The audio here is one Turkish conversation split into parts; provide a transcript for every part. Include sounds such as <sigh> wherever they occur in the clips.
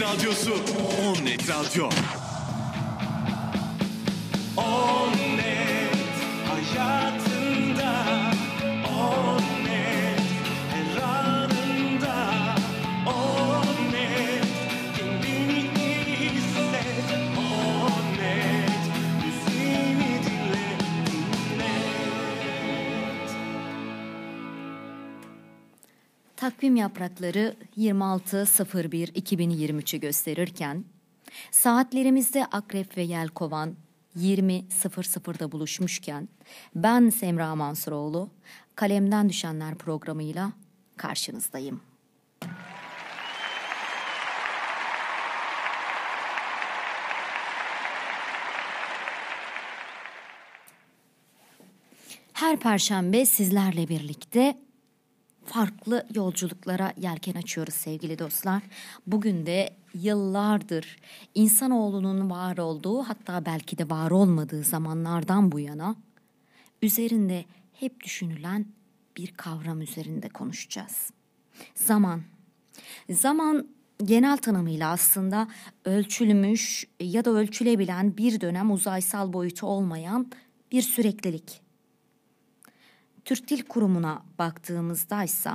Net Radyosu, On Net Radyo. On Takvim yaprakları 26.01.2023'ü gösterirken saatlerimizde Akrep ve Yelkovan 20.00'da buluşmuşken ben Semra Mansuroğlu Kalemden Düşenler programıyla karşınızdayım. Her perşembe sizlerle birlikte farklı yolculuklara yelken açıyoruz sevgili dostlar. Bugün de yıllardır insanoğlunun var olduğu hatta belki de var olmadığı zamanlardan bu yana üzerinde hep düşünülen bir kavram üzerinde konuşacağız. Zaman. Zaman genel tanımıyla aslında ölçülmüş ya da ölçülebilen bir dönem uzaysal boyutu olmayan bir süreklilik. Türk Dil Kurumu'na baktığımızda ise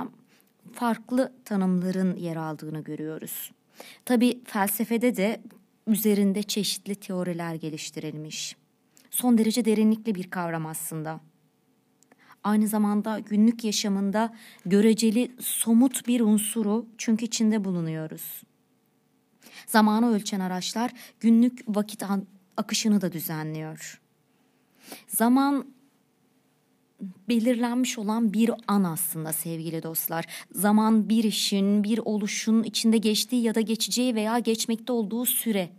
farklı tanımların yer aldığını görüyoruz. Tabi felsefede de üzerinde çeşitli teoriler geliştirilmiş. Son derece derinlikli bir kavram aslında. Aynı zamanda günlük yaşamında göreceli somut bir unsuru çünkü içinde bulunuyoruz. Zamanı ölçen araçlar günlük vakit akışını da düzenliyor. Zaman belirlenmiş olan bir an aslında sevgili dostlar. Zaman bir işin, bir oluşun içinde geçtiği ya da geçeceği veya geçmekte olduğu süre.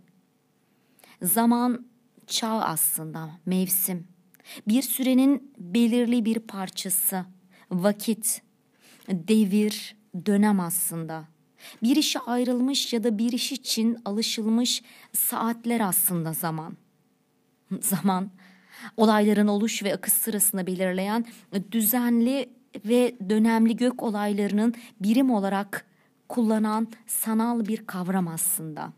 Zaman çağ aslında, mevsim. Bir sürenin belirli bir parçası, vakit, devir, dönem aslında. Bir işe ayrılmış ya da bir iş için alışılmış saatler aslında zaman. Zaman olayların oluş ve akış sırasını belirleyen düzenli ve dönemli gök olaylarının birim olarak kullanan sanal bir kavram aslında.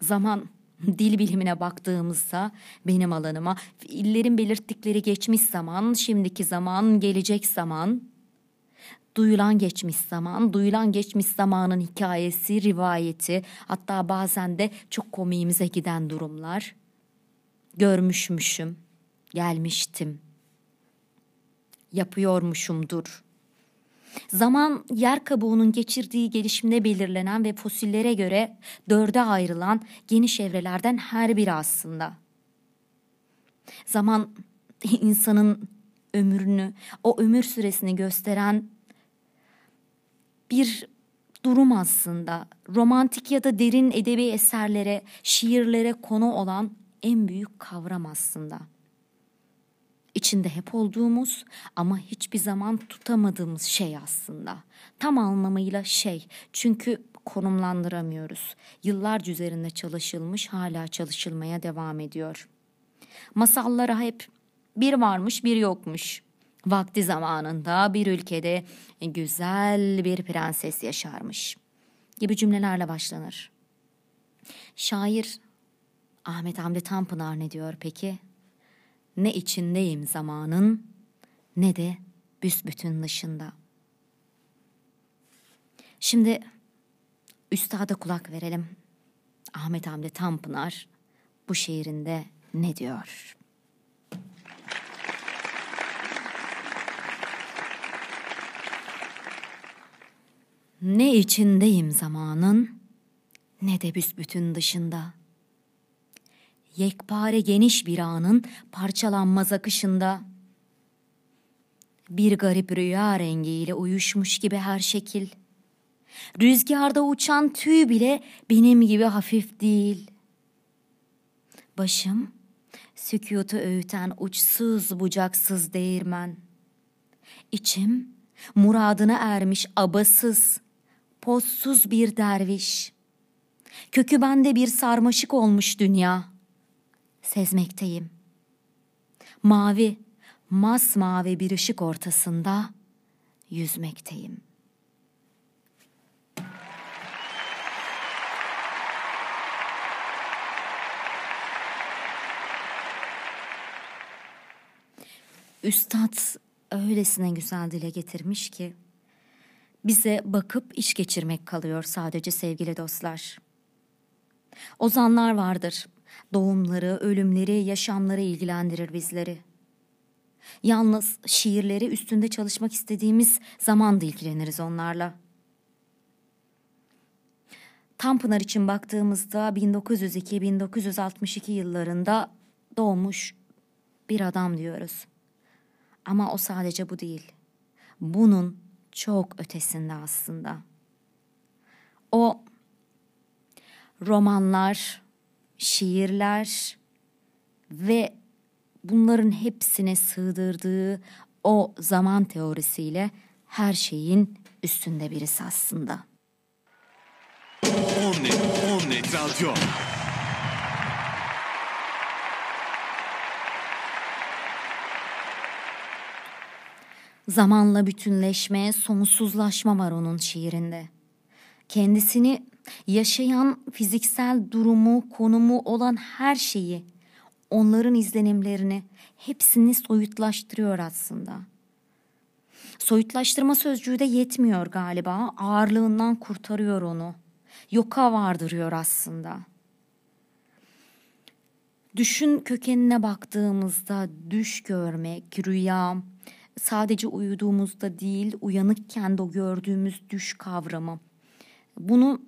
Zaman dil bilimine baktığımızda benim alanıma fiillerin belirttikleri geçmiş zaman, şimdiki zaman, gelecek zaman, duyulan geçmiş zaman, duyulan geçmiş zamanın hikayesi, rivayeti, hatta bazen de çok komiğimize giden durumlar görmüşmüşüm, gelmiştim. Yapıyormuşumdur. Zaman yer kabuğunun geçirdiği gelişimde belirlenen ve fosillere göre dörde ayrılan geniş evrelerden her biri aslında. Zaman insanın ömrünü, o ömür süresini gösteren bir durum aslında. Romantik ya da derin edebi eserlere, şiirlere konu olan en büyük kavram aslında. İçinde hep olduğumuz ama hiçbir zaman tutamadığımız şey aslında. Tam anlamıyla şey. Çünkü konumlandıramıyoruz. Yıllarca üzerinde çalışılmış, hala çalışılmaya devam ediyor. Masallara hep bir varmış, bir yokmuş. Vakti zamanında bir ülkede güzel bir prenses yaşarmış gibi cümlelerle başlanır. Şair Ahmet Hamdi Tanpınar ne diyor peki? Ne içindeyim zamanın ne de büsbütün dışında. Şimdi üstada kulak verelim. Ahmet Hamdi Tanpınar bu şiirinde ne diyor? Ne içindeyim zamanın ne de büsbütün dışında yekpare geniş bir anın parçalanmaz akışında bir garip rüya rengiyle uyuşmuş gibi her şekil. Rüzgarda uçan tüy bile benim gibi hafif değil. Başım sükutu öğüten uçsuz bucaksız değirmen. İçim muradına ermiş abasız, pozsuz bir derviş. Kökü bende bir sarmaşık olmuş dünya.'' sezmekteyim. Mavi, masmavi bir ışık ortasında yüzmekteyim. Üstad öylesine güzel dile getirmiş ki bize bakıp iş geçirmek kalıyor sadece sevgili dostlar. Ozanlar vardır. Doğumları, ölümleri, yaşamları ilgilendirir bizleri. Yalnız şiirleri üstünde çalışmak istediğimiz zaman da ilgileniriz onlarla. Tanpınar için baktığımızda 1902-1962 yıllarında doğmuş bir adam diyoruz. Ama o sadece bu değil. Bunun çok ötesinde aslında. O romanlar, şiirler ve bunların hepsine sığdırdığı o zaman teorisiyle her şeyin üstünde birisi aslında. On net, on net radyo. Zamanla bütünleşme, sonsuzlaşma var onun şiirinde. Kendisini yaşayan fiziksel durumu, konumu olan her şeyi, onların izlenimlerini hepsini soyutlaştırıyor aslında. Soyutlaştırma sözcüğü de yetmiyor galiba. Ağırlığından kurtarıyor onu. Yoka vardırıyor aslında. Düşün kökenine baktığımızda düş görmek, rüya, sadece uyuduğumuzda değil uyanıkken de gördüğümüz düş kavramı. Bunu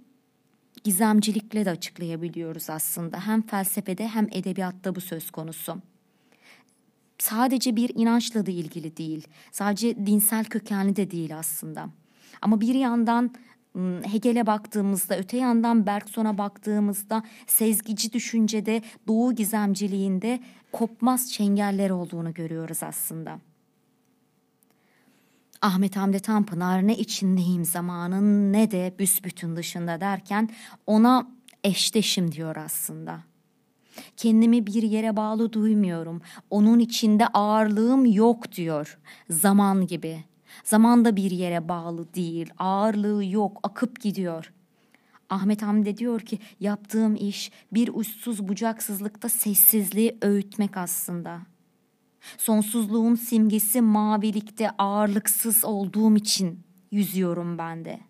gizemcilikle de açıklayabiliyoruz aslında. Hem felsefede hem edebiyatta bu söz konusu. Sadece bir inançla da ilgili değil. Sadece dinsel kökenli de değil aslında. Ama bir yandan Hegel'e baktığımızda, öte yandan Bergson'a baktığımızda sezgici düşüncede, doğu gizemciliğinde kopmaz çengeller olduğunu görüyoruz aslında. Ahmet Hamdi Tanpınar ne içindeyim zamanın ne de büsbütün dışında derken ona eşdeşim diyor aslında. Kendimi bir yere bağlı duymuyorum. Onun içinde ağırlığım yok diyor. Zaman gibi. Zaman da bir yere bağlı değil. Ağırlığı yok, akıp gidiyor. Ahmet Hamdi diyor ki yaptığım iş bir uçsuz bucaksızlıkta sessizliği öğütmek aslında.'' Sonsuzluğun simgesi mavilikte ağırlıksız olduğum için yüzüyorum ben de.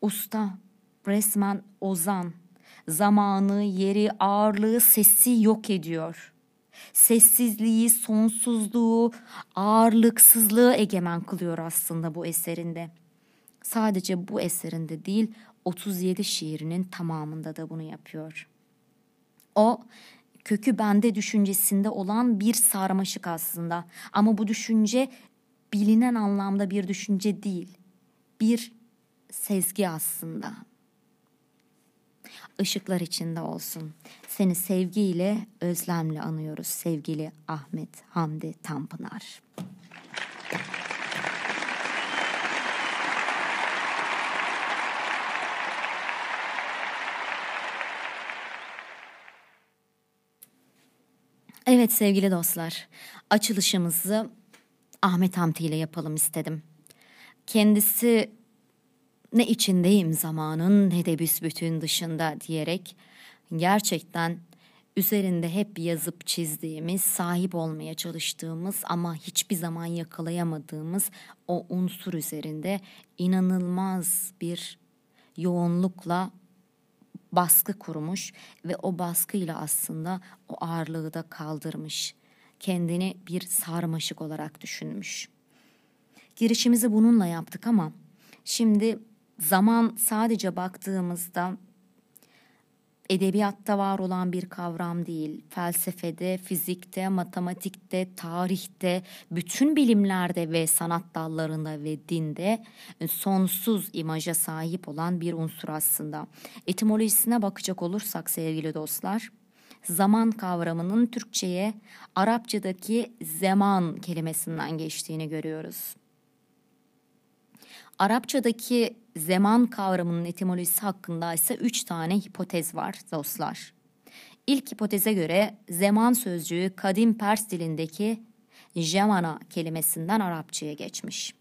Usta, resmen ozan, zamanı, yeri, ağırlığı, sesi yok ediyor. Sessizliği, sonsuzluğu, ağırlıksızlığı egemen kılıyor aslında bu eserinde. Sadece bu eserinde değil, 37 şiirinin tamamında da bunu yapıyor. O kökü bende düşüncesinde olan bir sarmaşık aslında. Ama bu düşünce bilinen anlamda bir düşünce değil. Bir sezgi aslında. Işıklar içinde olsun. Seni sevgiyle, özlemle anıyoruz sevgili Ahmet Hamdi Tanpınar. Evet sevgili dostlar, açılışımızı Ahmet Hamdi ile yapalım istedim. Kendisi ne içindeyim zamanın ne de büsbütün dışında diyerek gerçekten üzerinde hep yazıp çizdiğimiz, sahip olmaya çalıştığımız ama hiçbir zaman yakalayamadığımız o unsur üzerinde inanılmaz bir yoğunlukla baskı kurmuş ve o baskıyla aslında o ağırlığı da kaldırmış. Kendini bir sarmaşık olarak düşünmüş. Girişimizi bununla yaptık ama şimdi zaman sadece baktığımızda edebiyatta var olan bir kavram değil. Felsefede, fizikte, matematikte, tarihte, bütün bilimlerde ve sanat dallarında ve dinde sonsuz imaja sahip olan bir unsur aslında. Etimolojisine bakacak olursak sevgili dostlar, zaman kavramının Türkçe'ye Arapçadaki zaman kelimesinden geçtiğini görüyoruz. Arapçadaki zaman kavramının etimolojisi hakkında ise üç tane hipotez var dostlar. İlk hipoteze göre zaman sözcüğü kadim Pers dilindeki jemana kelimesinden Arapçaya geçmiş.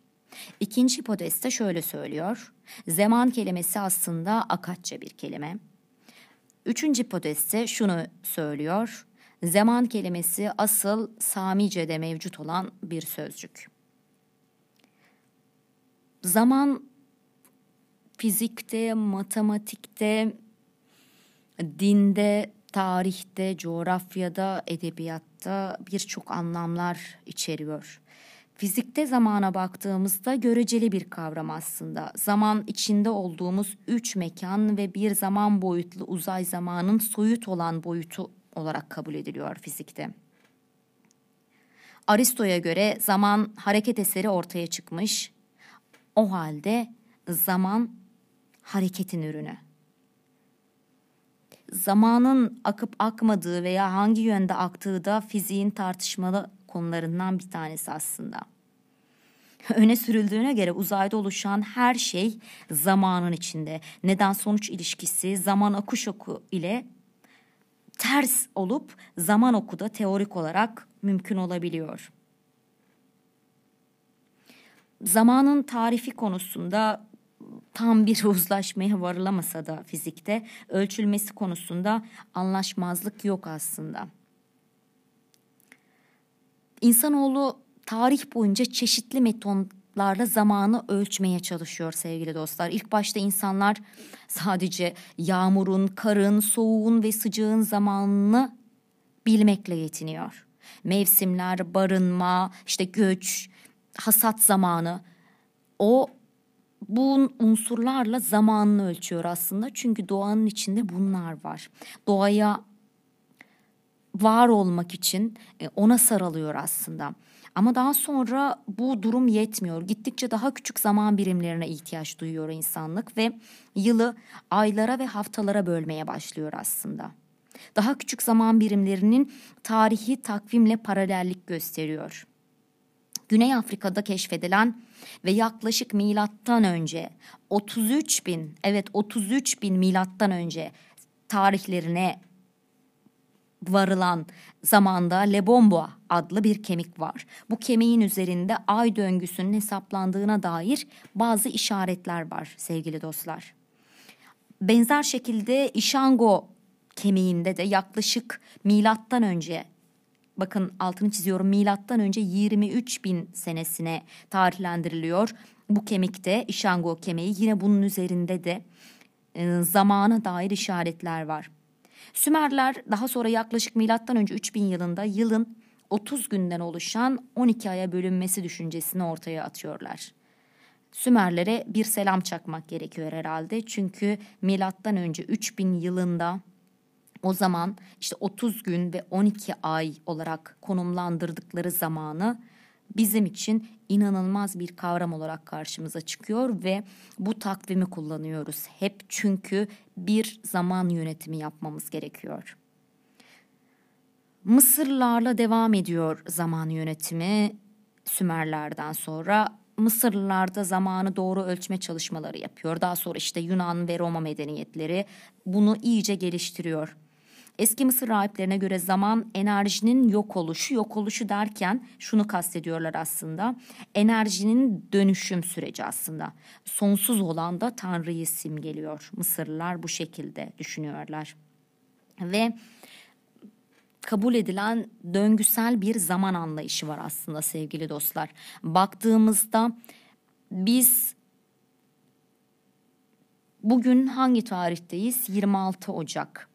İkinci hipotez de şöyle söylüyor. Zaman kelimesi aslında Akatça bir kelime. Üçüncü hipotez ise şunu söylüyor. Zaman kelimesi asıl Samice'de mevcut olan bir sözcük. Zaman fizikte, matematikte, dinde, tarihte, coğrafyada, edebiyatta birçok anlamlar içeriyor. Fizikte zamana baktığımızda göreceli bir kavram aslında. Zaman içinde olduğumuz üç mekan ve bir zaman boyutlu uzay zamanın soyut olan boyutu olarak kabul ediliyor fizikte. Aristo'ya göre zaman hareket eseri ortaya çıkmış. O halde zaman hareketin ürünü. Zamanın akıp akmadığı veya hangi yönde aktığı da fiziğin tartışmalı konularından bir tanesi aslında. Öne sürüldüğüne göre uzayda oluşan her şey zamanın içinde. Neden sonuç ilişkisi zaman akış oku ile ters olup zaman oku da teorik olarak mümkün olabiliyor. Zamanın tarifi konusunda tam bir <laughs> uzlaşmaya varılamasa da fizikte ölçülmesi konusunda anlaşmazlık yok aslında. İnsanoğlu tarih boyunca çeşitli metotlarla zamanı ölçmeye çalışıyor sevgili dostlar. İlk başta insanlar sadece yağmurun, karın, soğuğun ve sıcağın zamanını bilmekle yetiniyor. Mevsimler, barınma, işte göç, hasat zamanı o bu unsurlarla zamanını ölçüyor aslında. Çünkü doğanın içinde bunlar var. Doğaya var olmak için e, ona sarılıyor aslında. Ama daha sonra bu durum yetmiyor. Gittikçe daha küçük zaman birimlerine ihtiyaç duyuyor insanlık ve yılı aylara ve haftalara bölmeye başlıyor aslında. Daha küçük zaman birimlerinin tarihi takvimle paralellik gösteriyor. Güney Afrika'da keşfedilen ve yaklaşık milattan önce 33 bin evet 33 bin milattan önce tarihlerine varılan zamanda Lebombo adlı bir kemik var. Bu kemiğin üzerinde ay döngüsünün hesaplandığına dair bazı işaretler var sevgili dostlar. Benzer şekilde İşango kemiğinde de yaklaşık milattan önce bakın altını çiziyorum milattan önce 23 bin senesine tarihlendiriliyor. Bu kemikte İşango kemiği yine bunun üzerinde de e, zamana dair işaretler var. Sümerler daha sonra yaklaşık milattan önce 3000 yılında yılın 30 günden oluşan 12 aya bölünmesi düşüncesini ortaya atıyorlar. Sümerlere bir selam çakmak gerekiyor herhalde. Çünkü milattan önce 3000 yılında o zaman işte 30 gün ve 12 ay olarak konumlandırdıkları zamanı bizim için inanılmaz bir kavram olarak karşımıza çıkıyor ve bu takvimi kullanıyoruz hep çünkü bir zaman yönetimi yapmamız gerekiyor. Mısırlarla devam ediyor zaman yönetimi Sümerlerden sonra. Mısırlılar da zamanı doğru ölçme çalışmaları yapıyor. Daha sonra işte Yunan ve Roma medeniyetleri bunu iyice geliştiriyor. Eski Mısır rahiplerine göre zaman enerjinin yok oluşu, yok oluşu derken şunu kastediyorlar aslında. Enerjinin dönüşüm süreci aslında. Sonsuz olan da Tanrı'yı simgeliyor. Mısırlılar bu şekilde düşünüyorlar. Ve kabul edilen döngüsel bir zaman anlayışı var aslında sevgili dostlar. Baktığımızda biz bugün hangi tarihteyiz? 26 Ocak.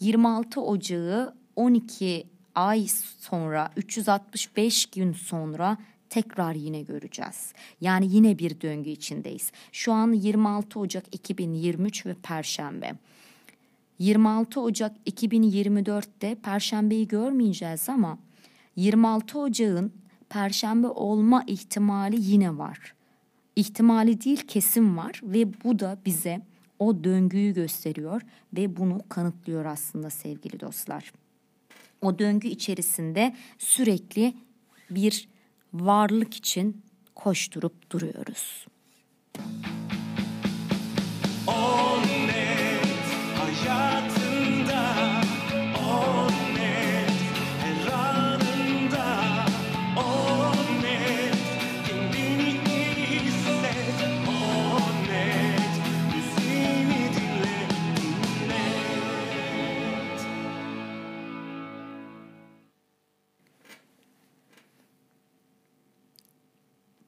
26 Ocağı 12 ay sonra 365 gün sonra tekrar yine göreceğiz. Yani yine bir döngü içindeyiz. Şu an 26 Ocak 2023 ve Perşembe. 26 Ocak 2024'te Perşembeyi görmeyeceğiz ama 26 Ocak'ın Perşembe olma ihtimali yine var. İhtimali değil kesin var ve bu da bize o döngüyü gösteriyor ve bunu kanıtlıyor aslında sevgili dostlar. O döngü içerisinde sürekli bir varlık için koşturup duruyoruz. On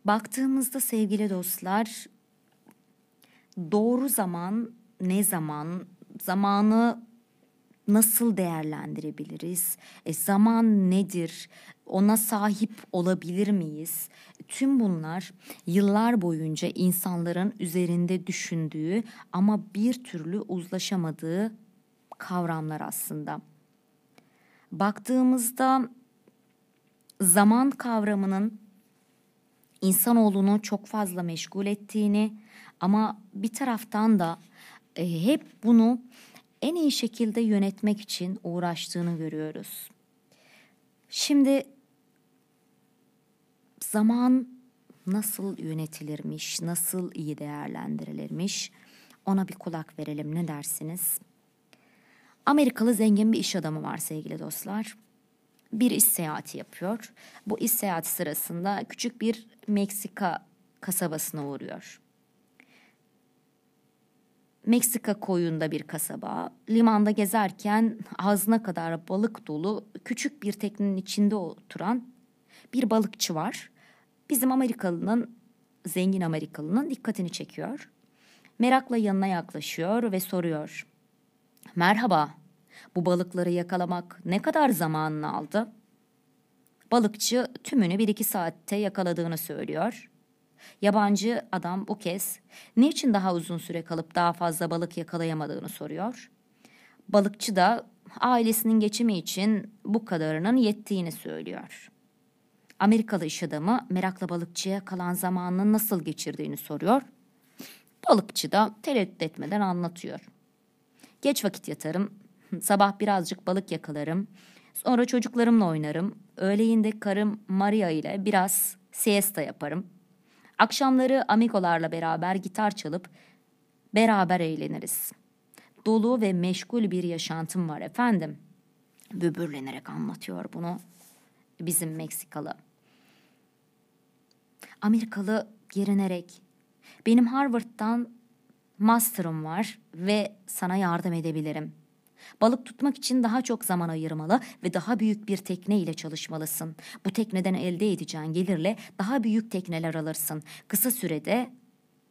Baktığımızda sevgili dostlar doğru zaman ne zaman zamanı nasıl değerlendirebiliriz? E, zaman nedir? Ona sahip olabilir miyiz? Tüm bunlar yıllar boyunca insanların üzerinde düşündüğü ama bir türlü uzlaşamadığı kavramlar aslında. Baktığımızda zaman kavramının insanoğlunu çok fazla meşgul ettiğini ama bir taraftan da e, hep bunu en iyi şekilde yönetmek için uğraştığını görüyoruz. Şimdi zaman nasıl yönetilirmiş, nasıl iyi değerlendirilirmiş ona bir kulak verelim ne dersiniz? Amerikalı zengin bir iş adamı var sevgili dostlar. Bir iş seyahati yapıyor. Bu iş seyahati sırasında küçük bir Meksika kasabasına uğruyor. Meksika koyunda bir kasaba. Limanda gezerken ağzına kadar balık dolu küçük bir teknenin içinde oturan bir balıkçı var. Bizim Amerikalının, zengin Amerikalının dikkatini çekiyor. Merakla yanına yaklaşıyor ve soruyor. Merhaba, bu balıkları yakalamak ne kadar zamanını aldı? Balıkçı tümünü bir iki saatte yakaladığını söylüyor. Yabancı adam bu kez niçin daha uzun süre kalıp daha fazla balık yakalayamadığını soruyor. Balıkçı da ailesinin geçimi için bu kadarının yettiğini söylüyor. Amerikalı iş adamı merakla balıkçıya kalan zamanını nasıl geçirdiğini soruyor. Balıkçı da tereddüt etmeden anlatıyor. Geç vakit yatarım, <laughs> sabah birazcık balık yakalarım, sonra çocuklarımla oynarım, öğleyinde karım Maria ile biraz siesta yaparım. Akşamları amigolarla beraber gitar çalıp beraber eğleniriz. Dolu ve meşgul bir yaşantım var efendim. Böbürlenerek anlatıyor bunu bizim Meksikalı. Amerikalı gerinerek benim Harvard'dan master'ım var ve sana yardım edebilirim. Balık tutmak için daha çok zaman ayırmalı ve daha büyük bir tekne ile çalışmalısın. Bu tekneden elde edeceğin gelirle daha büyük tekneler alırsın. Kısa sürede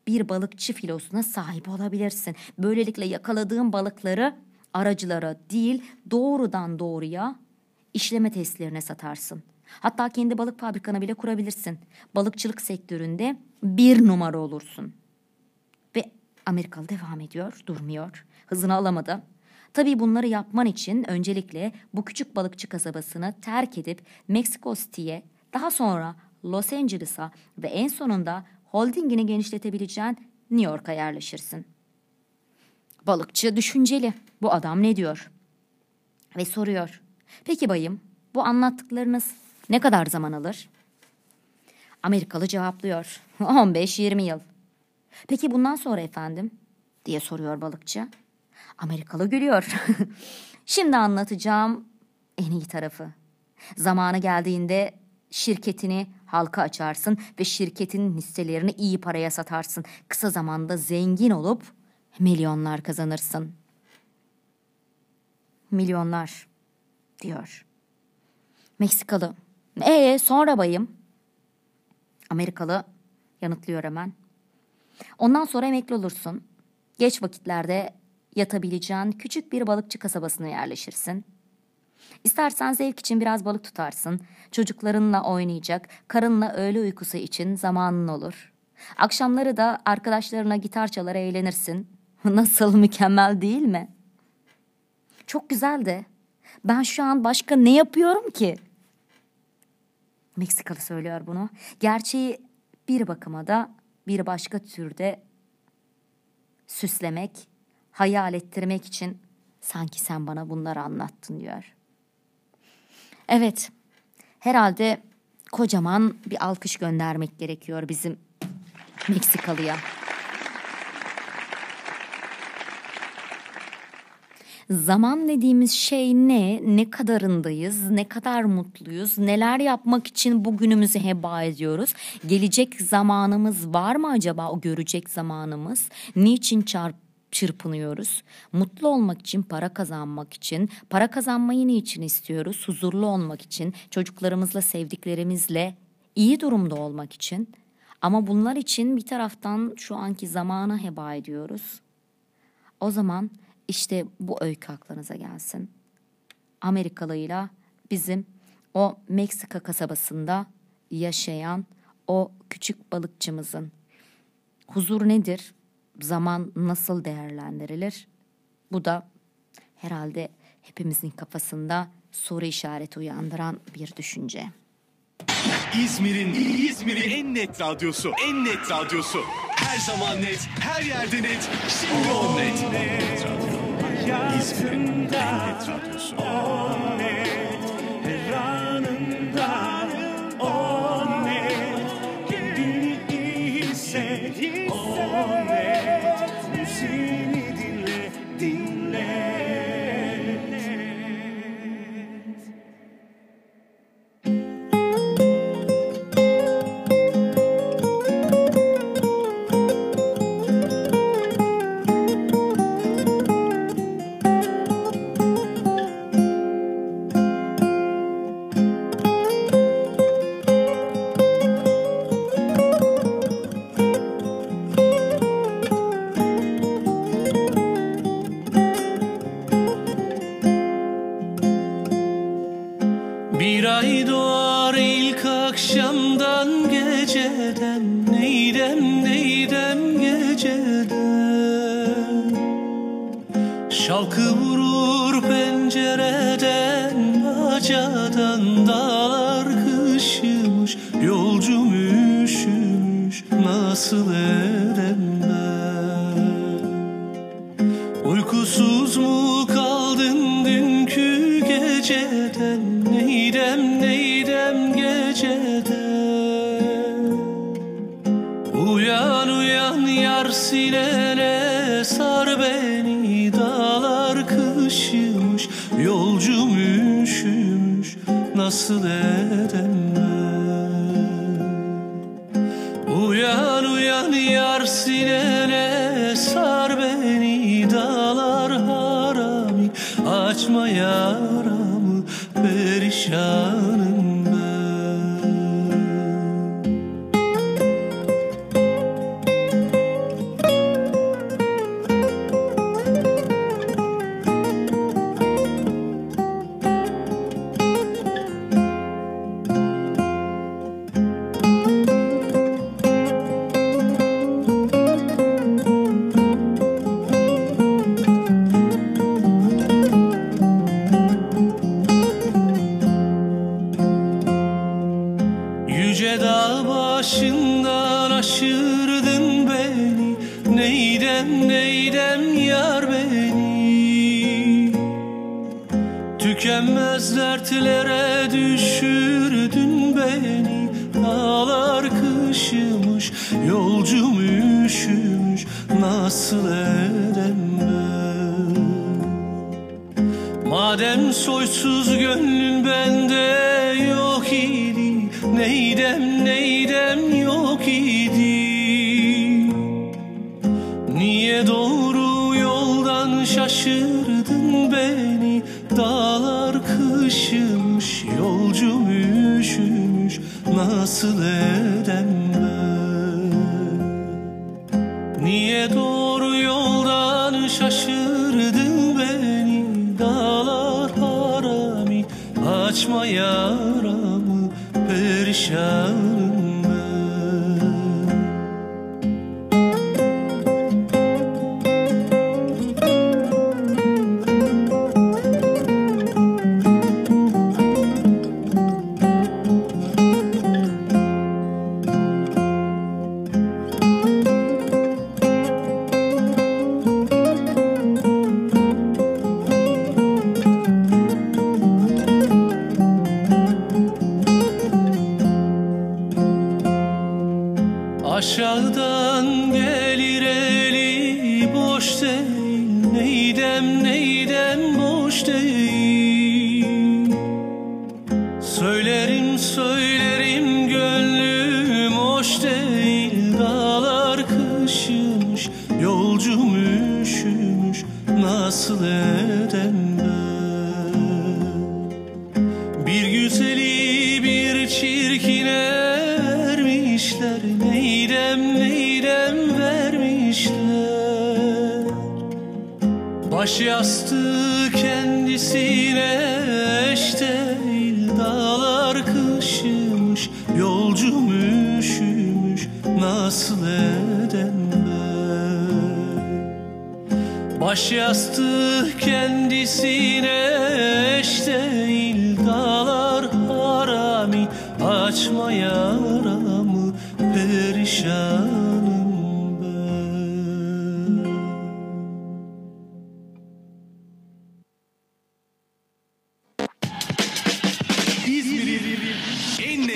bir balıkçı filosuna sahip olabilirsin. Böylelikle yakaladığın balıkları aracılara değil doğrudan doğruya işleme testlerine satarsın. Hatta kendi balık fabrikanı bile kurabilirsin. Balıkçılık sektöründe bir numara olursun. Ve Amerikalı devam ediyor, durmuyor. Hızını alamadı. Tabii bunları yapman için öncelikle bu küçük balıkçı kasabasını terk edip Mexico City'ye, daha sonra Los Angeles'a ve en sonunda holdingini genişletebileceğin New York'a yerleşirsin. Balıkçı düşünceli. Bu adam ne diyor? Ve soruyor. Peki bayım, bu anlattıklarınız ne kadar zaman alır? Amerikalı cevaplıyor. <laughs> 15-20 yıl. Peki bundan sonra efendim? diye soruyor balıkçı. Amerikalı gülüyor. <laughs> Şimdi anlatacağım en iyi tarafı. Zamanı geldiğinde şirketini halka açarsın ve şirketin hisselerini iyi paraya satarsın. Kısa zamanda zengin olup milyonlar kazanırsın. Milyonlar diyor. Meksikalı. Ee sonra bayım? Amerikalı yanıtlıyor hemen. Ondan sonra emekli olursun. Geç vakitlerde yatabileceğin küçük bir balıkçı kasabasına yerleşirsin. İstersen zevk için biraz balık tutarsın. Çocuklarınla oynayacak, karınla öğle uykusu için zamanın olur. Akşamları da arkadaşlarına gitar çalar eğlenirsin. <laughs> Nasıl mükemmel değil mi? Çok güzel de ben şu an başka ne yapıyorum ki? Meksikalı söylüyor bunu. Gerçeği bir bakıma da bir başka türde süslemek, hayal ettirmek için sanki sen bana bunları anlattın diyor. Evet, herhalde kocaman bir alkış göndermek gerekiyor bizim Meksikalıya. Zaman dediğimiz şey ne? Ne kadarındayız? Ne kadar mutluyuz? Neler yapmak için bugünümüzü heba ediyoruz? Gelecek zamanımız var mı acaba o görecek zamanımız? Niçin çarp çırpınıyoruz. Mutlu olmak için, para kazanmak için, para kazanmayı niçin istiyoruz? Huzurlu olmak için, çocuklarımızla, sevdiklerimizle iyi durumda olmak için. Ama bunlar için bir taraftan şu anki zamanı heba ediyoruz. O zaman işte bu öykü aklınıza gelsin. Amerikalıyla bizim o Meksika kasabasında yaşayan o küçük balıkçımızın huzur nedir? Zaman nasıl değerlendirilir? Bu da herhalde hepimizin kafasında soru işareti uyandıran bir düşünce. İzmir'in İzmir'in en net radyosu. En net radyosu. Her zaman net, her yerde net. Şimdi on net. İzmir'in en net radyosu. Her anında on net Kendini iyi hisset on net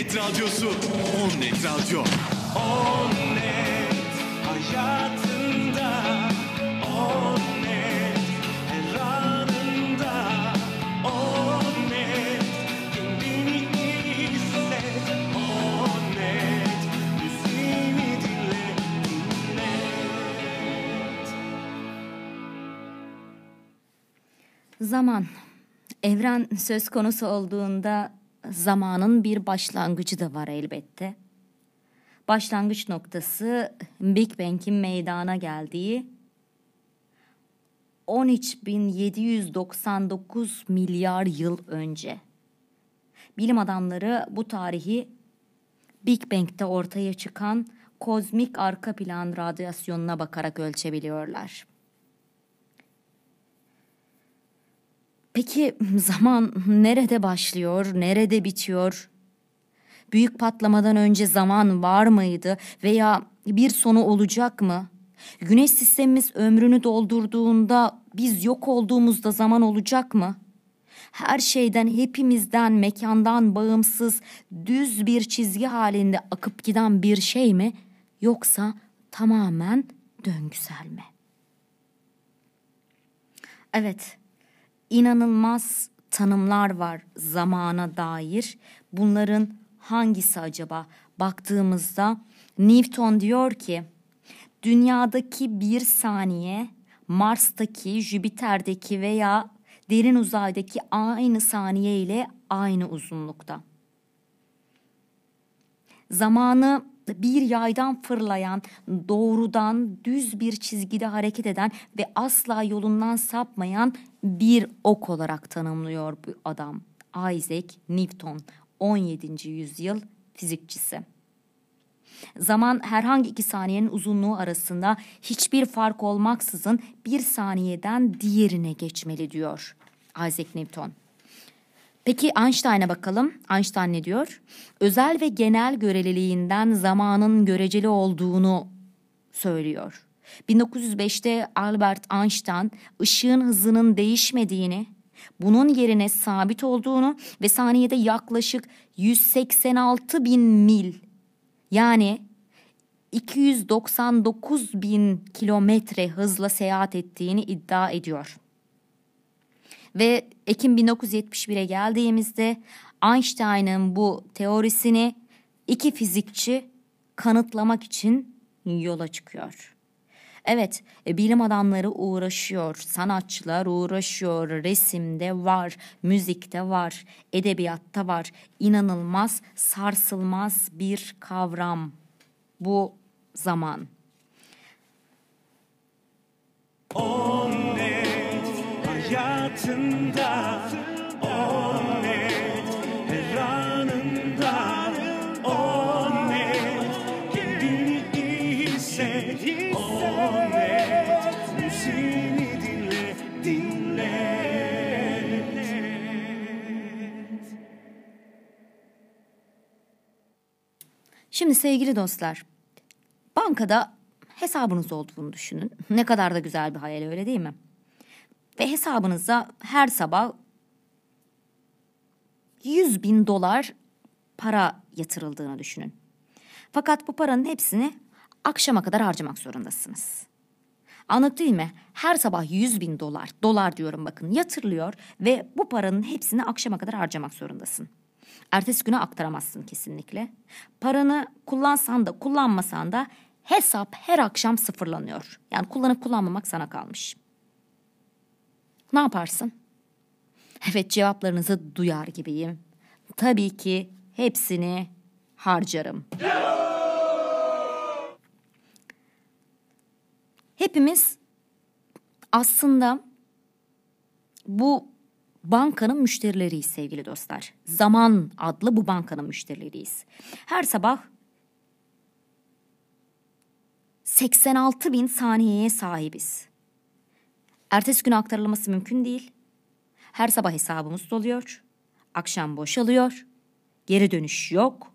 net radyosu. On Net Radyo. On net hayatında. On net her anında On net kendini hisset On net müziğini dinle. Dinle. Zaman. Evren söz konusu olduğunda zamanın bir başlangıcı da var elbette. Başlangıç noktası Big Bang'in meydana geldiği 13.799 milyar yıl önce. Bilim adamları bu tarihi Big Bang'de ortaya çıkan kozmik arka plan radyasyonuna bakarak ölçebiliyorlar. Peki zaman nerede başlıyor, nerede bitiyor? Büyük patlamadan önce zaman var mıydı veya bir sonu olacak mı? Güneş sistemimiz ömrünü doldurduğunda biz yok olduğumuzda zaman olacak mı? Her şeyden, hepimizden, mekandan bağımsız düz bir çizgi halinde akıp giden bir şey mi yoksa tamamen döngüsel mi? Evet, inanılmaz tanımlar var zamana dair. Bunların hangisi acaba? Baktığımızda Newton diyor ki dünyadaki bir saniye Mars'taki, Jüpiter'deki veya derin uzaydaki aynı saniye ile aynı uzunlukta. Zamanı bir yaydan fırlayan, doğrudan düz bir çizgide hareket eden ve asla yolundan sapmayan bir ok olarak tanımlıyor bu adam. Isaac Newton, 17. yüzyıl fizikçisi. Zaman herhangi iki saniyenin uzunluğu arasında hiçbir fark olmaksızın bir saniyeden diğerine geçmeli diyor Isaac Newton. Peki Einstein'a bakalım. Einstein ne diyor? Özel ve genel göreliliğinden zamanın göreceli olduğunu söylüyor. 1905'te Albert Einstein ışığın hızının değişmediğini, bunun yerine sabit olduğunu ve saniyede yaklaşık 186 bin mil yani 299 bin kilometre hızla seyahat ettiğini iddia ediyor. Ve Ekim 1971'e geldiğimizde Einstein'ın bu teorisini iki fizikçi kanıtlamak için yola çıkıyor. Evet, e, bilim adamları uğraşıyor, sanatçılar uğraşıyor, resimde var, müzikte var, edebiyatta var. İnanılmaz, sarsılmaz bir kavram bu zaman. On hayatında On net her anında On net kendini iyi hisset On net müziğini dinle dinle Şimdi sevgili dostlar, bankada hesabınız olduğunu düşünün. Ne kadar da güzel bir hayal öyle değil mi? Ve hesabınıza her sabah 100 bin dolar para yatırıldığını düşünün. Fakat bu paranın hepsini akşama kadar harcamak zorundasınız. Anladık değil mi? Her sabah 100 bin dolar, dolar diyorum bakın yatırılıyor ve bu paranın hepsini akşama kadar harcamak zorundasın. Ertesi güne aktaramazsın kesinlikle. Paranı kullansan da kullanmasan da hesap her akşam sıfırlanıyor. Yani kullanıp kullanmamak sana kalmış. Ne yaparsın? Evet cevaplarınızı duyar gibiyim. Tabii ki hepsini harcarım. Hepimiz aslında bu bankanın müşterileriyiz sevgili dostlar. Zaman adlı bu bankanın müşterileriyiz. Her sabah 86 bin saniyeye sahibiz. Ertesi gün aktarılması mümkün değil. Her sabah hesabımız doluyor. Akşam boşalıyor. Geri dönüş yok.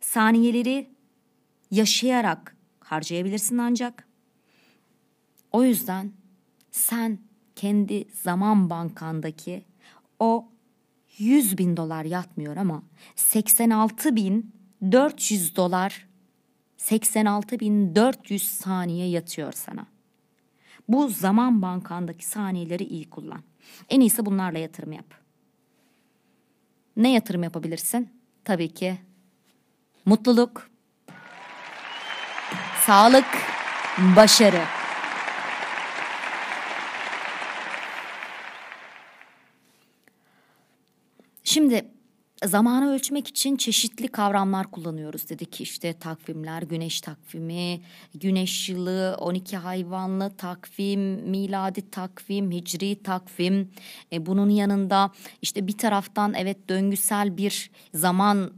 Saniyeleri yaşayarak harcayabilirsin ancak. O yüzden sen kendi zaman bankandaki o 100 bin dolar yatmıyor ama 86 bin 400 dolar 86 bin 400 saniye yatıyor sana. Bu zaman bankandaki saniyeleri iyi kullan. En iyisi bunlarla yatırım yap. Ne yatırım yapabilirsin? Tabii ki mutluluk, sağlık, başarı. Şimdi zamanı ölçmek için çeşitli kavramlar kullanıyoruz dedik işte takvimler, güneş takvimi, güneş yılı, 12 hayvanlı takvim, miladi takvim, hicri takvim. E, bunun yanında işte bir taraftan evet döngüsel bir zaman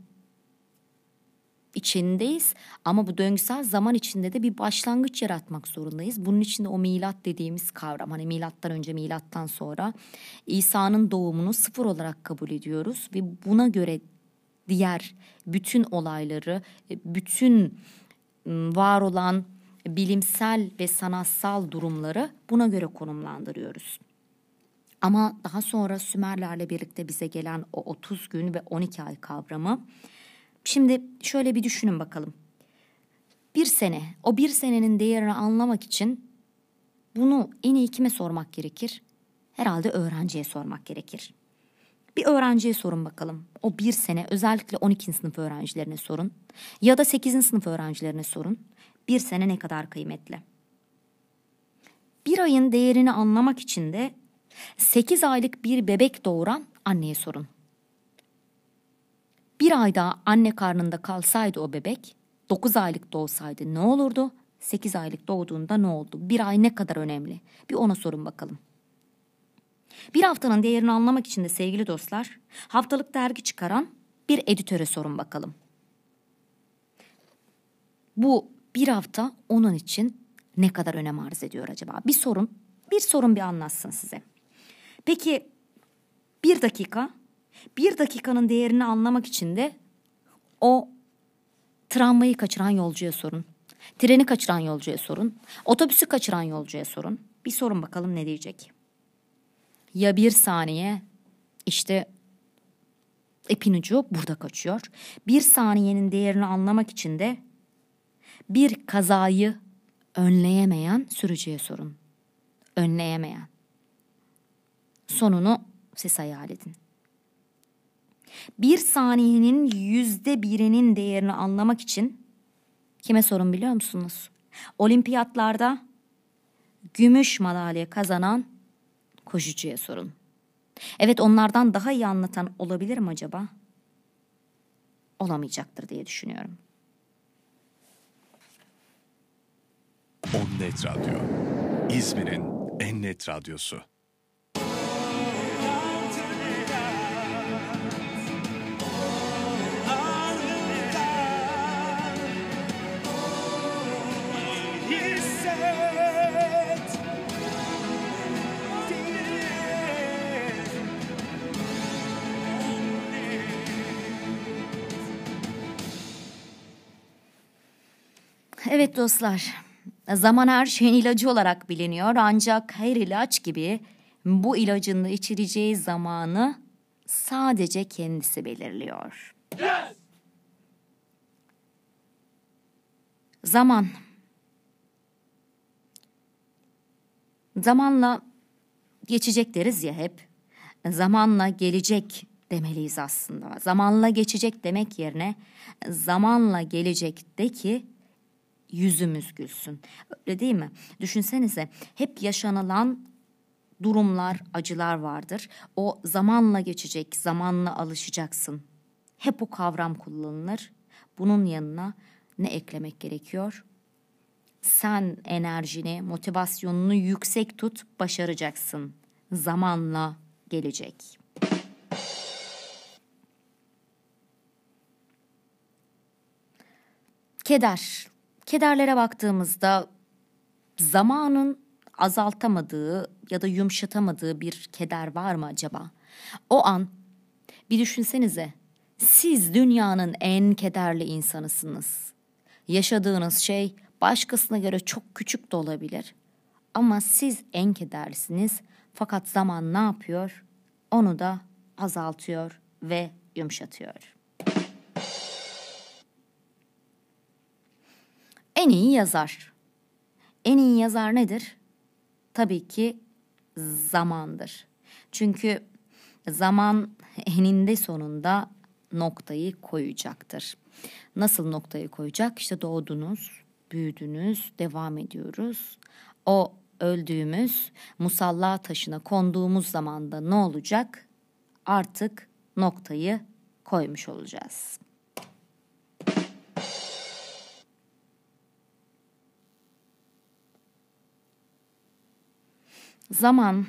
içindeyiz ama bu döngüsel zaman içinde de bir başlangıç yaratmak zorundayız. Bunun için de o milat dediğimiz kavram hani milattan önce milattan sonra İsa'nın doğumunu sıfır olarak kabul ediyoruz ve buna göre diğer bütün olayları, bütün ıı, var olan bilimsel ve sanatsal durumları buna göre konumlandırıyoruz. Ama daha sonra Sümerlerle birlikte bize gelen o 30 gün ve 12 ay kavramı Şimdi şöyle bir düşünün bakalım. Bir sene, o bir senenin değerini anlamak için bunu en iyi kime sormak gerekir? Herhalde öğrenciye sormak gerekir. Bir öğrenciye sorun bakalım. O bir sene özellikle 12. sınıf öğrencilerine sorun. Ya da 8. sınıf öğrencilerine sorun. Bir sene ne kadar kıymetli? Bir ayın değerini anlamak için de 8 aylık bir bebek doğuran anneye sorun. Bir ay daha anne karnında kalsaydı o bebek, 9 aylık doğsaydı ne olurdu? 8 aylık doğduğunda ne oldu? Bir ay ne kadar önemli? Bir ona sorun bakalım. Bir haftanın değerini anlamak için de sevgili dostlar, haftalık dergi çıkaran bir editöre sorun bakalım. Bu bir hafta onun için ne kadar önem arz ediyor acaba? Bir sorun, bir sorun bir anlatsın size. Peki bir dakika bir dakikanın değerini anlamak için de o tramvayı kaçıran yolcuya sorun. Treni kaçıran yolcuya sorun. Otobüsü kaçıran yolcuya sorun. Bir sorun bakalım ne diyecek. Ya bir saniye işte ipin ucu burada kaçıyor. Bir saniyenin değerini anlamak için de bir kazayı önleyemeyen sürücüye sorun. Önleyemeyen. Sonunu siz hayal edin. Bir saniyenin yüzde birinin değerini anlamak için kime sorun biliyor musunuz? Olimpiyatlarda gümüş madalya kazanan koşucuya sorun. Evet onlardan daha iyi anlatan olabilir mi acaba? Olamayacaktır diye düşünüyorum. On Net Radyo. İzmir'in en net radyosu. Evet dostlar, zaman her şeyin ilacı olarak biliniyor ancak her ilaç gibi bu ilacın da içireceği zamanı sadece kendisi belirliyor. Zaman. Zamanla geçecek deriz ya hep. Zamanla gelecek demeliyiz aslında. Zamanla geçecek demek yerine zamanla gelecek de ki yüzümüz gülsün. Öyle değil mi? Düşünsenize hep yaşanılan durumlar, acılar vardır. O zamanla geçecek, zamanla alışacaksın. Hep o kavram kullanılır. Bunun yanına ne eklemek gerekiyor? Sen enerjini, motivasyonunu yüksek tut, başaracaksın. Zamanla gelecek. Keder. Kederlere baktığımızda zamanın azaltamadığı ya da yumuşatamadığı bir keder var mı acaba? O an bir düşünsenize. Siz dünyanın en kederli insanısınız. Yaşadığınız şey başkasına göre çok küçük de olabilir. Ama siz en kederlisiniz. Fakat zaman ne yapıyor? Onu da azaltıyor ve yumuşatıyor. En iyi yazar. En iyi yazar nedir? Tabii ki zamandır. Çünkü zaman eninde sonunda noktayı koyacaktır. Nasıl noktayı koyacak? İşte doğdunuz, büyüdünüz, devam ediyoruz. O öldüğümüz musalla taşına konduğumuz zamanda ne olacak? Artık noktayı koymuş olacağız. Zaman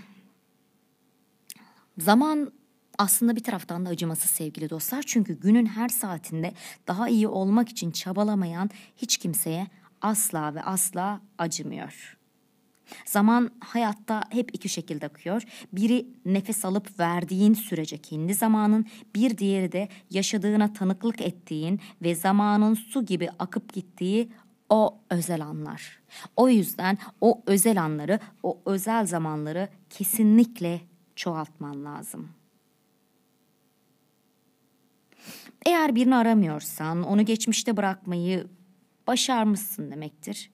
zaman aslında bir taraftan da acımasız sevgili dostlar. Çünkü günün her saatinde daha iyi olmak için çabalamayan hiç kimseye asla ve asla acımıyor. Zaman hayatta hep iki şekilde akıyor. Biri nefes alıp verdiğin sürece kendi zamanın, bir diğeri de yaşadığına tanıklık ettiğin ve zamanın su gibi akıp gittiği o özel anlar. O yüzden o özel anları, o özel zamanları kesinlikle çoğaltman lazım. Eğer birini aramıyorsan onu geçmişte bırakmayı başarmışsın demektir.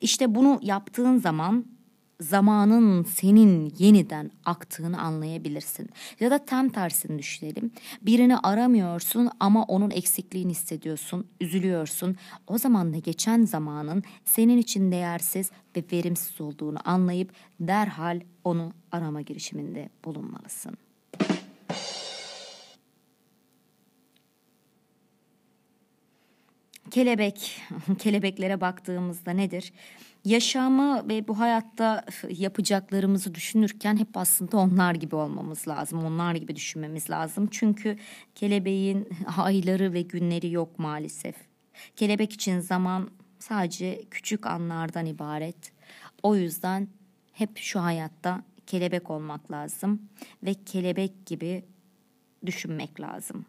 İşte bunu yaptığın zaman zamanın senin yeniden aktığını anlayabilirsin. Ya da tam tersini düşünelim. Birini aramıyorsun ama onun eksikliğini hissediyorsun, üzülüyorsun. O zaman da geçen zamanın senin için değersiz ve verimsiz olduğunu anlayıp derhal onu arama girişiminde bulunmalısın. Kelebek, <laughs> kelebeklere baktığımızda nedir? Yaşamı ve bu hayatta <laughs> yapacaklarımızı düşünürken hep aslında onlar gibi olmamız lazım. Onlar gibi düşünmemiz lazım. Çünkü kelebeğin <laughs> ayları ve günleri yok maalesef. Kelebek için zaman sadece küçük anlardan ibaret. O yüzden hep şu hayatta kelebek olmak lazım ve kelebek gibi düşünmek lazım.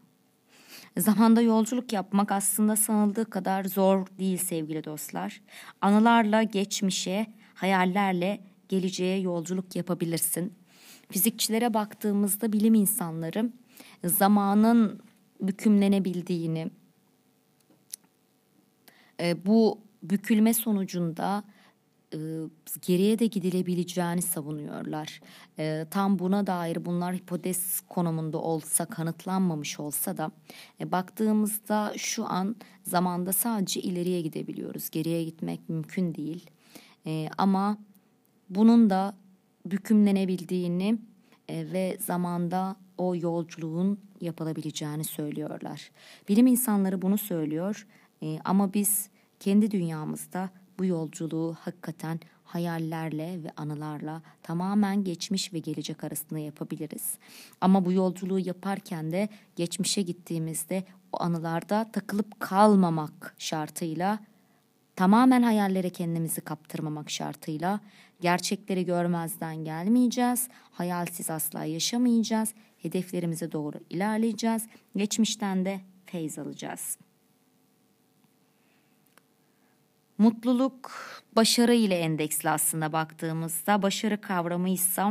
Zamanda yolculuk yapmak aslında sanıldığı kadar zor değil sevgili dostlar. Anılarla geçmişe, hayallerle geleceğe yolculuk yapabilirsin. Fizikçilere baktığımızda bilim insanları zamanın bükümlenebildiğini, e, bu bükülme sonucunda e, geriye de gidilebileceğini savunuyorlar. E, tam buna dair bunlar hipotez konumunda olsa kanıtlanmamış olsa da e, baktığımızda şu an zamanda sadece ileriye gidebiliyoruz. Geriye gitmek mümkün değil. Ama bunun da bükümlenebildiğini ve zamanda o yolculuğun yapılabileceğini söylüyorlar. Bilim insanları bunu söylüyor ama biz kendi dünyamızda bu yolculuğu hakikaten hayallerle ve anılarla tamamen geçmiş ve gelecek arasında yapabiliriz. Ama bu yolculuğu yaparken de geçmişe gittiğimizde o anılarda takılıp kalmamak şartıyla tamamen hayallere kendimizi kaptırmamak şartıyla gerçekleri görmezden gelmeyeceğiz. Hayalsiz asla yaşamayacağız. Hedeflerimize doğru ilerleyeceğiz. Geçmişten de feyz alacağız. Mutluluk başarı ile endeksli aslında baktığımızda başarı kavramı ise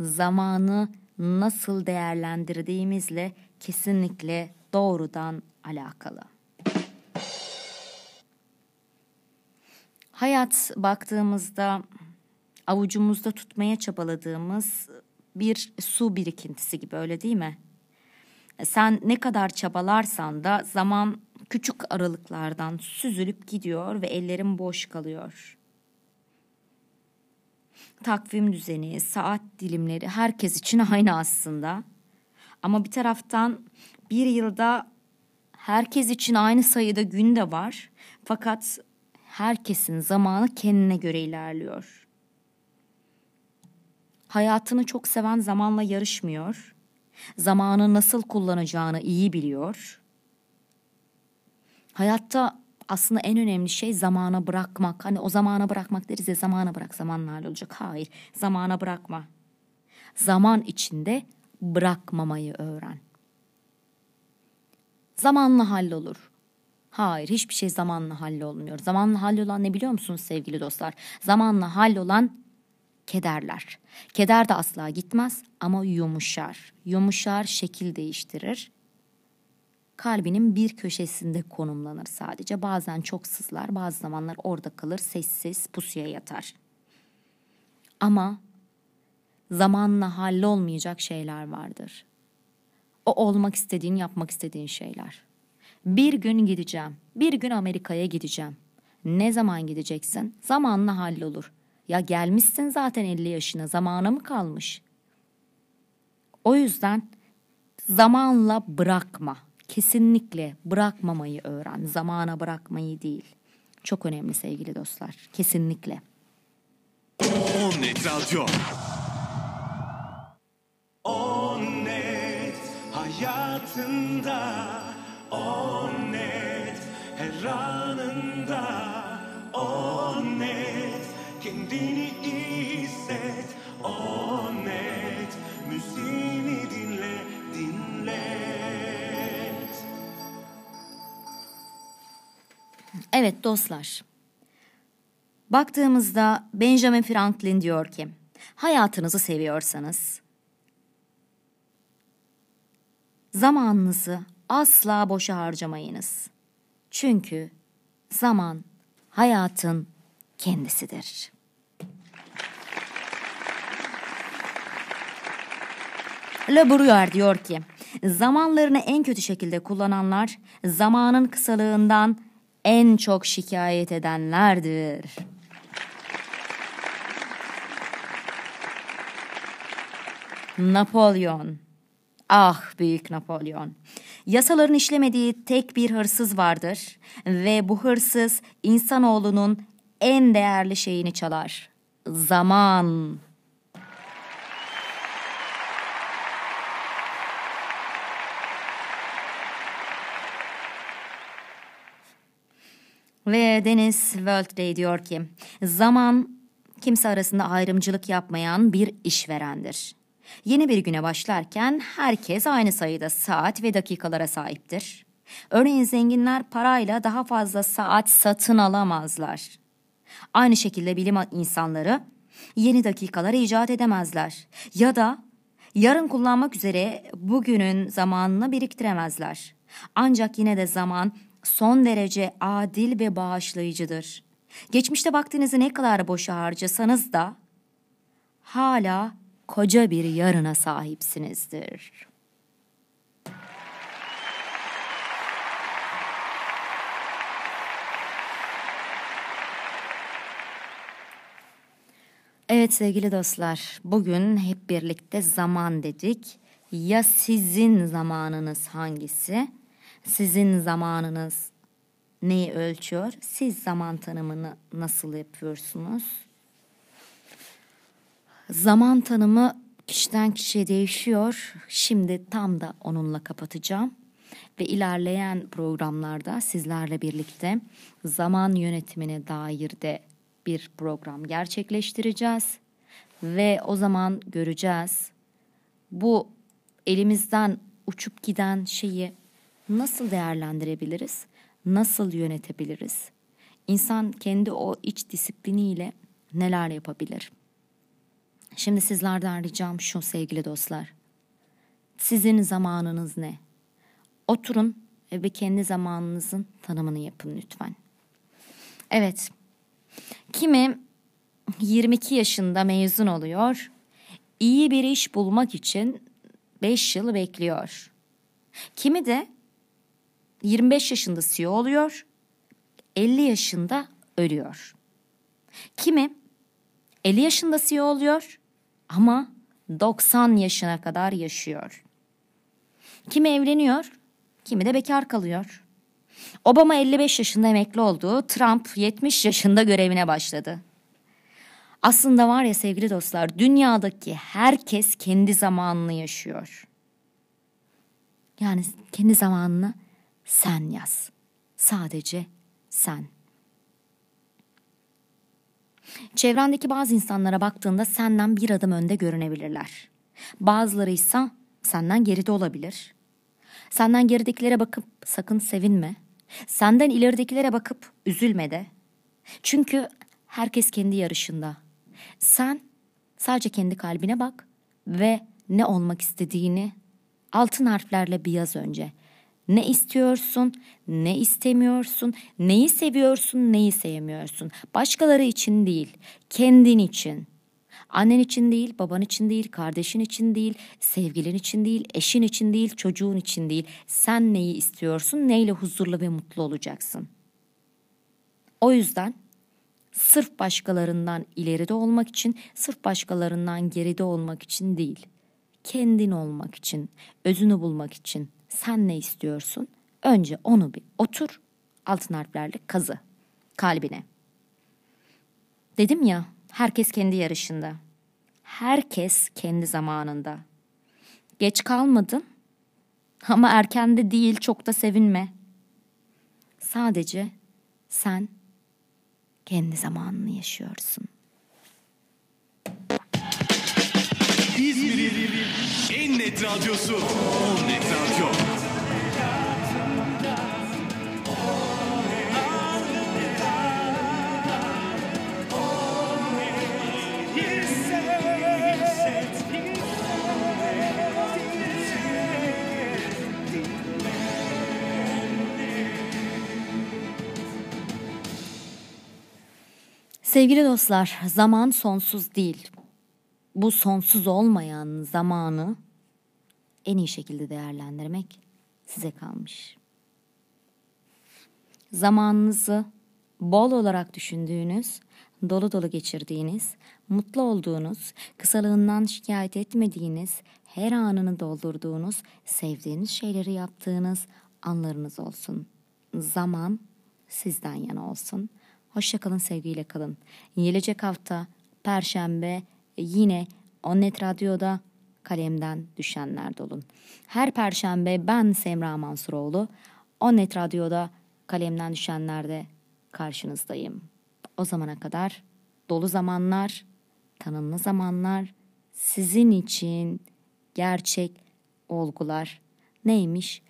zamanı nasıl değerlendirdiğimizle kesinlikle doğrudan alakalı. Hayat baktığımızda avucumuzda tutmaya çabaladığımız bir su birikintisi gibi öyle değil mi? Sen ne kadar çabalarsan da zaman küçük aralıklardan süzülüp gidiyor ve ellerim boş kalıyor. Takvim düzeni, saat dilimleri herkes için aynı aslında. Ama bir taraftan bir yılda herkes için aynı sayıda gün de var. Fakat herkesin zamanı kendine göre ilerliyor. Hayatını çok seven zamanla yarışmıyor. Zamanı nasıl kullanacağını iyi biliyor. Hayatta aslında en önemli şey zamana bırakmak. Hani o zamana bırakmak deriz ya zamana bırak zamanla olacak. Hayır zamana bırakma. Zaman içinde bırakmamayı öğren. Zamanla hallolur. Hayır hiçbir şey zamanla hallolmuyor. Zamanla hallolan ne biliyor musunuz sevgili dostlar? Zamanla hallolan kederler. Keder de asla gitmez ama yumuşar. Yumuşar, şekil değiştirir. Kalbinin bir köşesinde konumlanır sadece. Bazen çok sızlar, bazı zamanlar orada kalır, sessiz, pusuya yatar. Ama zamanla hallolmayacak şeyler vardır. O olmak istediğin, yapmak istediğin şeyler. Bir gün gideceğim. Bir gün Amerika'ya gideceğim. Ne zaman gideceksin? Zamanla hallolur. Ya gelmişsin zaten 50 yaşına. Zamana mı kalmış? O yüzden zamanla bırakma. Kesinlikle bırakmamayı öğren. Zamana bırakmayı değil. Çok önemli sevgili dostlar. Kesinlikle. On Net Radyo. On net hayatında On net her anında On net kendini hisset On net müziğini dinle dinlet Evet dostlar. Baktığımızda Benjamin Franklin diyor ki, hayatınızı seviyorsanız zamanınızı asla boşa harcamayınız. Çünkü zaman hayatın kendisidir. Le Bruyère diyor ki, zamanlarını en kötü şekilde kullananlar zamanın kısalığından en çok şikayet edenlerdir. Napolyon. Ah büyük Napolyon. Yasaların işlemediği tek bir hırsız vardır ve bu hırsız insanoğlunun en değerli şeyini çalar. Zaman. Ve Deniz Worldday diyor ki, zaman kimse arasında ayrımcılık yapmayan bir işverendir. Yeni bir güne başlarken herkes aynı sayıda saat ve dakikalara sahiptir. Örneğin zenginler parayla daha fazla saat satın alamazlar. Aynı şekilde bilim insanları yeni dakikalar icat edemezler. Ya da yarın kullanmak üzere bugünün zamanını biriktiremezler. Ancak yine de zaman son derece adil ve bağışlayıcıdır. Geçmişte vaktinizi ne kadar boşa harcasanız da hala koca bir yarına sahipsinizdir. Evet sevgili dostlar, bugün hep birlikte zaman dedik. Ya sizin zamanınız hangisi? Sizin zamanınız neyi ölçüyor? Siz zaman tanımını nasıl yapıyorsunuz? Zaman tanımı kişiden kişiye değişiyor. Şimdi tam da onunla kapatacağım. Ve ilerleyen programlarda sizlerle birlikte zaman yönetimine dair de bir program gerçekleştireceğiz. Ve o zaman göreceğiz bu elimizden uçup giden şeyi nasıl değerlendirebiliriz? Nasıl yönetebiliriz? İnsan kendi o iç disipliniyle neler yapabilir? Şimdi sizlerden ricam şu sevgili dostlar. Sizin zamanınız ne? Oturun ve kendi zamanınızın tanımını yapın lütfen. Evet. Kimi 22 yaşında mezun oluyor. İyi bir iş bulmak için 5 yıl bekliyor. Kimi de 25 yaşında CEO oluyor. 50 yaşında ölüyor. Kimi 50 yaşında CEO oluyor ama 90 yaşına kadar yaşıyor. Kimi evleniyor, kimi de bekar kalıyor. Obama 55 yaşında emekli oldu. Trump 70 yaşında görevine başladı. Aslında var ya sevgili dostlar dünyadaki herkes kendi zamanını yaşıyor. Yani kendi zamanını sen yaz. Sadece sen. Çevrendeki bazı insanlara baktığında senden bir adım önde görünebilirler. Bazıları ise senden geride olabilir. Senden geridekilere bakıp sakın sevinme. Senden ileridekilere bakıp üzülme de. Çünkü herkes kendi yarışında. Sen sadece kendi kalbine bak ve ne olmak istediğini altın harflerle bir yaz önce. Ne istiyorsun, ne istemiyorsun, neyi seviyorsun, neyi sevmiyorsun. Başkaları için değil, kendin için. Annen için değil, baban için değil, kardeşin için değil, sevgilin için değil, eşin için değil, çocuğun için değil. Sen neyi istiyorsun, neyle huzurlu ve mutlu olacaksın. O yüzden sırf başkalarından ileride olmak için, sırf başkalarından geride olmak için değil. Kendin olmak için, özünü bulmak için sen ne istiyorsun? Önce onu bir otur, altın harflerle kazı kalbine. Dedim ya, herkes kendi yarışında. Herkes kendi zamanında. Geç kalmadın ama erken de değil, çok da sevinme. Sadece sen kendi zamanını yaşıyorsun. İzmir'in en net radyosu On Net Radyo. Sevgili dostlar, zaman sonsuz değil. Bu sonsuz olmayan zamanı en iyi şekilde değerlendirmek size kalmış. Zamanınızı bol olarak düşündüğünüz, dolu dolu geçirdiğiniz, mutlu olduğunuz, kısalığından şikayet etmediğiniz, her anını doldurduğunuz, sevdiğiniz şeyleri yaptığınız anlarınız olsun. Zaman sizden yana olsun. Hoşçakalın sevgiyle kalın. Gelecek hafta Perşembe yine Onnet Radyo'da kalemden düşenler dolun. Her perşembe ben Semra Mansuroğlu. Onnet Radyo'da kalemden düşenlerde karşınızdayım. O zamana kadar dolu zamanlar, tanımlı zamanlar, sizin için gerçek olgular neymiş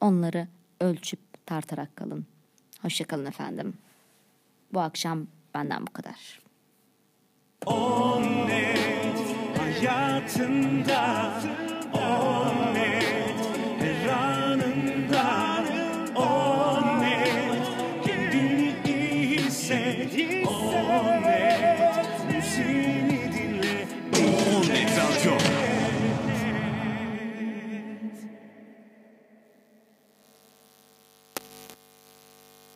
onları ölçüp tartarak kalın. Hoşçakalın efendim. Bu akşam benden bu kadar. On net hayatında on